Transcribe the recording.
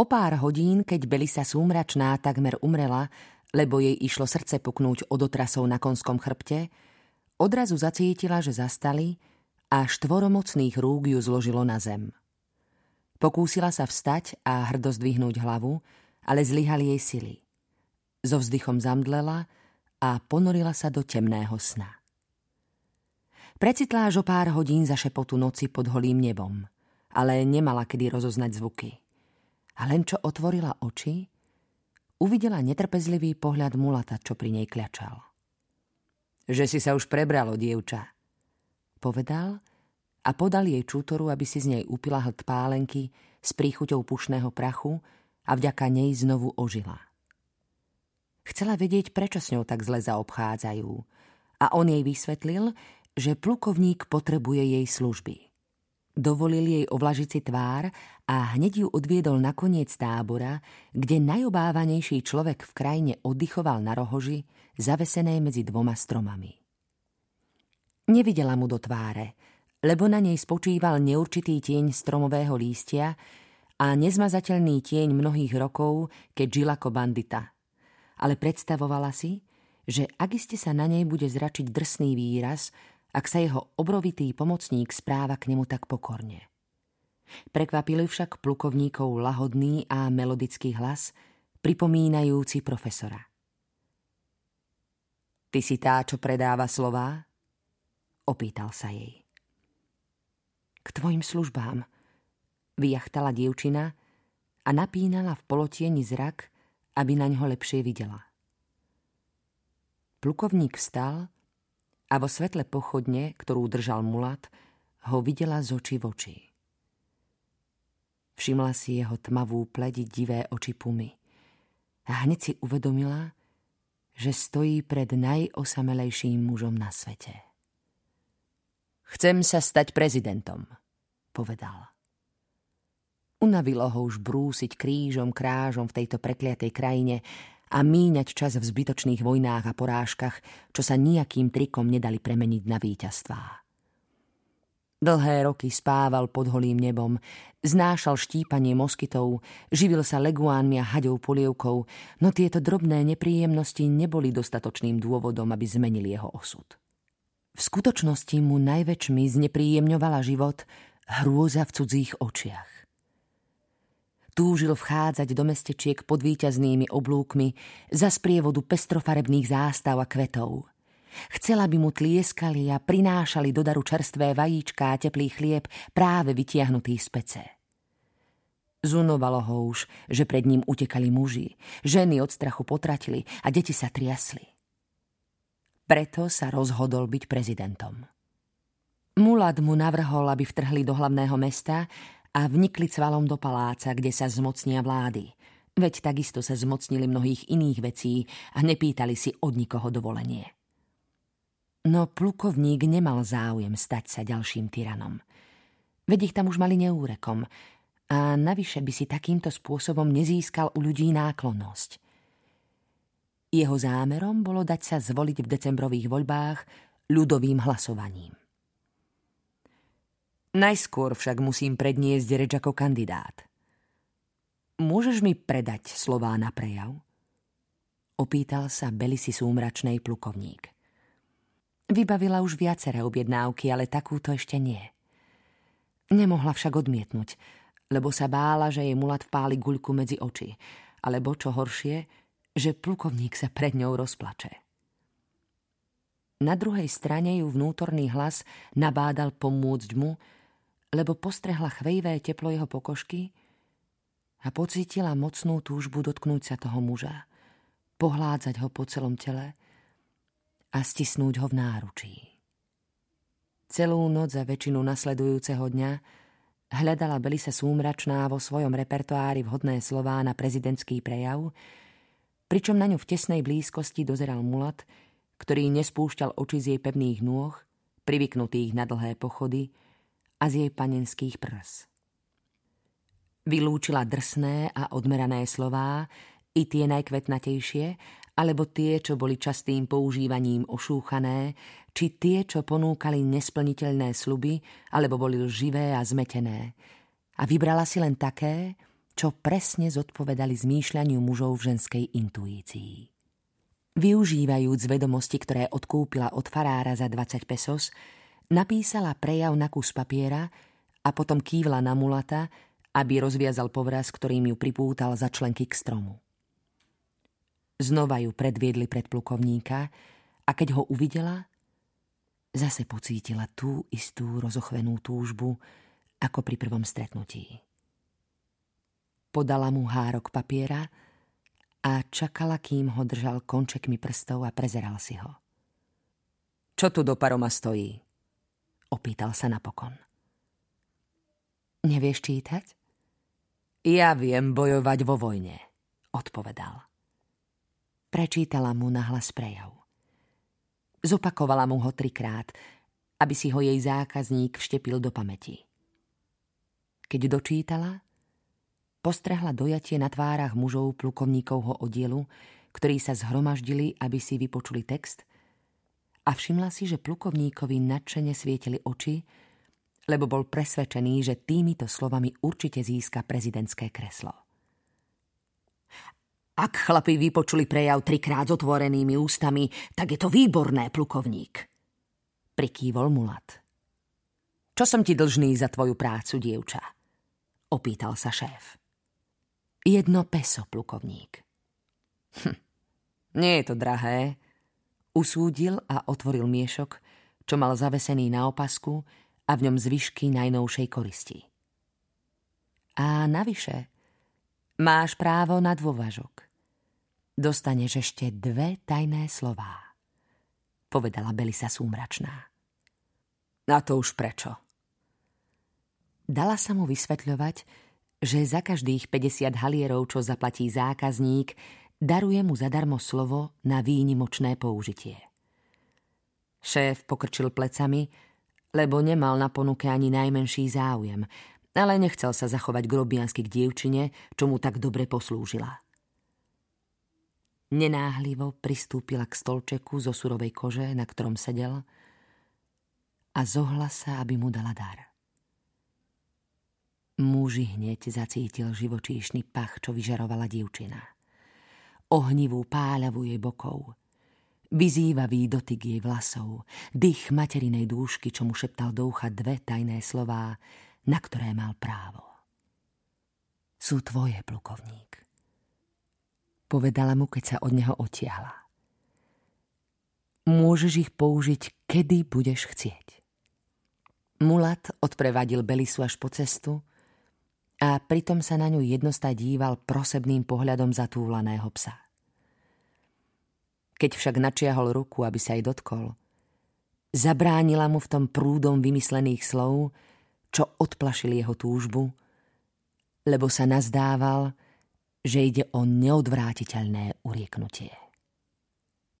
O pár hodín, keď Belisa súmračná takmer umrela, lebo jej išlo srdce puknúť od otrasov na konskom chrbte, odrazu zacítila, že zastali a štvoromocných rúk ju zložilo na zem. Pokúsila sa vstať a hrdo zdvihnúť hlavu, ale zlyhali jej sily. So vzdychom zamdlela a ponorila sa do temného sna. Precitla až o pár hodín za šepotu noci pod holým nebom, ale nemala kedy rozoznať zvuky. A len čo otvorila oči, uvidela netrpezlivý pohľad mulata, čo pri nej kľačal. Že si sa už prebralo, dievča, povedal a podal jej čútoru, aby si z nej upila hlad pálenky s príchuťou pušného prachu a vďaka nej znovu ožila. Chcela vedieť, prečo s ňou tak zle zaobchádzajú a on jej vysvetlil, že plukovník potrebuje jej služby. Dovolil jej ovlažiť si tvár a hneď ju odviedol na koniec tábora, kde najobávanejší človek v krajine oddychoval na rohoži, zavesenej medzi dvoma stromami. Nevidela mu do tváre, lebo na nej spočíval neurčitý tieň stromového lístia a nezmazateľný tieň mnohých rokov, keď žila ako bandita. Ale predstavovala si, že ak iste sa na nej bude zračiť drsný výraz, ak sa jeho obrovitý pomocník správa k nemu tak pokorne. Prekvapili však plukovníkov lahodný a melodický hlas, pripomínajúci profesora. Ty si tá, čo predáva slová? Opýtal sa jej. K tvojim službám, vyjachtala dievčina a napínala v polotieni zrak, aby na ňo lepšie videla. Plukovník vstal a vo svetle pochodne, ktorú držal mulat, ho videla z očí v oči. Všimla si jeho tmavú pledi divé oči pumy a hneď si uvedomila, že stojí pred najosamelejším mužom na svete. Chcem sa stať prezidentom, povedal. Unavilo ho už brúsiť krížom krážom v tejto prekliatej krajine a míňať čas v zbytočných vojnách a porážkach, čo sa nejakým trikom nedali premeniť na víťazstvá. Dlhé roky spával pod holým nebom, znášal štípanie moskytov, živil sa leguánmi a haďou polievkou, no tieto drobné nepríjemnosti neboli dostatočným dôvodom, aby zmenili jeho osud. V skutočnosti mu najväčšmi znepríjemňovala život hrôza v cudzích očiach. Túžil vchádzať do mestečiek pod výťaznými oblúkmi za sprievodu pestrofarebných zástav a kvetov. Chcela by mu tlieskali a prinášali do daru čerstvé vajíčka a teplý chlieb práve vytiahnutý z pece. Zunovalo ho už, že pred ním utekali muži, ženy od strachu potratili a deti sa triasli. Preto sa rozhodol byť prezidentom. Mulad mu navrhol, aby vtrhli do hlavného mesta a vnikli cvalom do paláca, kde sa zmocnia vlády. Veď takisto sa zmocnili mnohých iných vecí a nepýtali si od nikoho dovolenie. No plukovník nemal záujem stať sa ďalším tyranom. Veď ich tam už mali neúrekom a navyše by si takýmto spôsobom nezískal u ľudí náklonnosť – jeho zámerom bolo dať sa zvoliť v decembrových voľbách ľudovým hlasovaním. Najskôr však musím predniesť reč ako kandidát. Môžeš mi predať slová na prejav? Opýtal sa Belisi súmračnej plukovník. Vybavila už viaceré objednávky, ale takúto ešte nie. Nemohla však odmietnúť, lebo sa bála, že jej mulat vpáli guľku medzi oči, alebo čo horšie, že plukovník sa pred ňou rozplače. Na druhej strane ju vnútorný hlas nabádal pomôcť mu, lebo postrehla chvejvé teplo jeho pokožky a pocítila mocnú túžbu dotknúť sa toho muža, pohládzať ho po celom tele a stisnúť ho v náručí. Celú noc a väčšinu nasledujúceho dňa hľadala Belisa súmračná vo svojom repertoári vhodné slová na prezidentský prejav, pričom na ňu v tesnej blízkosti dozeral mulat, ktorý nespúšťal oči z jej pevných nôh, privyknutých na dlhé pochody a z jej panenských prs. Vylúčila drsné a odmerané slová, i tie najkvetnatejšie, alebo tie, čo boli častým používaním ošúchané, či tie, čo ponúkali nesplniteľné sluby, alebo boli lživé a zmetené. A vybrala si len také, čo presne zodpovedali zmýšľaniu mužov v ženskej intuícii. Využívajúc vedomosti, ktoré odkúpila od farára za 20 pesos, napísala prejav na kus papiera a potom kývla na mulata, aby rozviazal povraz, ktorým ju pripútal za členky k stromu. Znova ju predviedli pred plukovníka a keď ho uvidela, zase pocítila tú istú rozochvenú túžbu ako pri prvom stretnutí. Podala mu hárok papiera a čakala, kým ho držal končekmi prstov a prezeral si ho. Čo tu do paroma stojí? Opýtal sa napokon. Nevieš čítať? Ja viem bojovať vo vojne, odpovedal. Prečítala mu nahlas prejav. Zopakovala mu ho trikrát, aby si ho jej zákazník vštepil do pamäti. Keď dočítala, Postrehla dojatie na tvárach mužov plukovníkovho oddielu, ktorí sa zhromaždili, aby si vypočuli text a všimla si, že plukovníkovi nadšene svietili oči, lebo bol presvedčený, že týmito slovami určite získa prezidentské kreslo. Ak chlapi vypočuli prejav trikrát s otvorenými ústami, tak je to výborné, plukovník. Prikývol mulat. Čo som ti dlžný za tvoju prácu, dievča? Opýtal sa šéf. Jedno peso, plukovník. Hm, nie je to drahé. Usúdil a otvoril miešok, čo mal zavesený na opasku a v ňom zvyšky najnovšej koristi. A navyše, máš právo na dôvažok. Dostaneš ešte dve tajné slová, povedala Belisa súmračná. Na to už prečo? Dala sa mu vysvetľovať, že za každých 50 halierov, čo zaplatí zákazník, daruje mu zadarmo slovo na výnimočné použitie. Šéf pokrčil plecami, lebo nemal na ponuke ani najmenší záujem, ale nechcel sa zachovať grobiansky k dievčine, čo mu tak dobre poslúžila. Nenáhlivo pristúpila k stolčeku zo surovej kože, na ktorom sedel a zohla sa, aby mu dala dar. Muži hneď zacítil živočíšny pach, čo vyžarovala dievčina. Ohnivú páľavu jej bokov. Vyzývavý dotyk jej vlasov, dých materinej dúšky, čo mu šeptal do ucha dve tajné slová, na ktoré mal právo. Sú tvoje, plukovník. Povedala mu, keď sa od neho otiahla. Môžeš ich použiť, kedy budeš chcieť. Mulat odprevadil Belisu až po cestu, a pritom sa na ňu jednosta díval prosebným pohľadom zatúlaného psa. Keď však načiahol ruku, aby sa jej dotkol, zabránila mu v tom prúdom vymyslených slov, čo odplašili jeho túžbu, lebo sa nazdával, že ide o neodvrátiteľné urieknutie.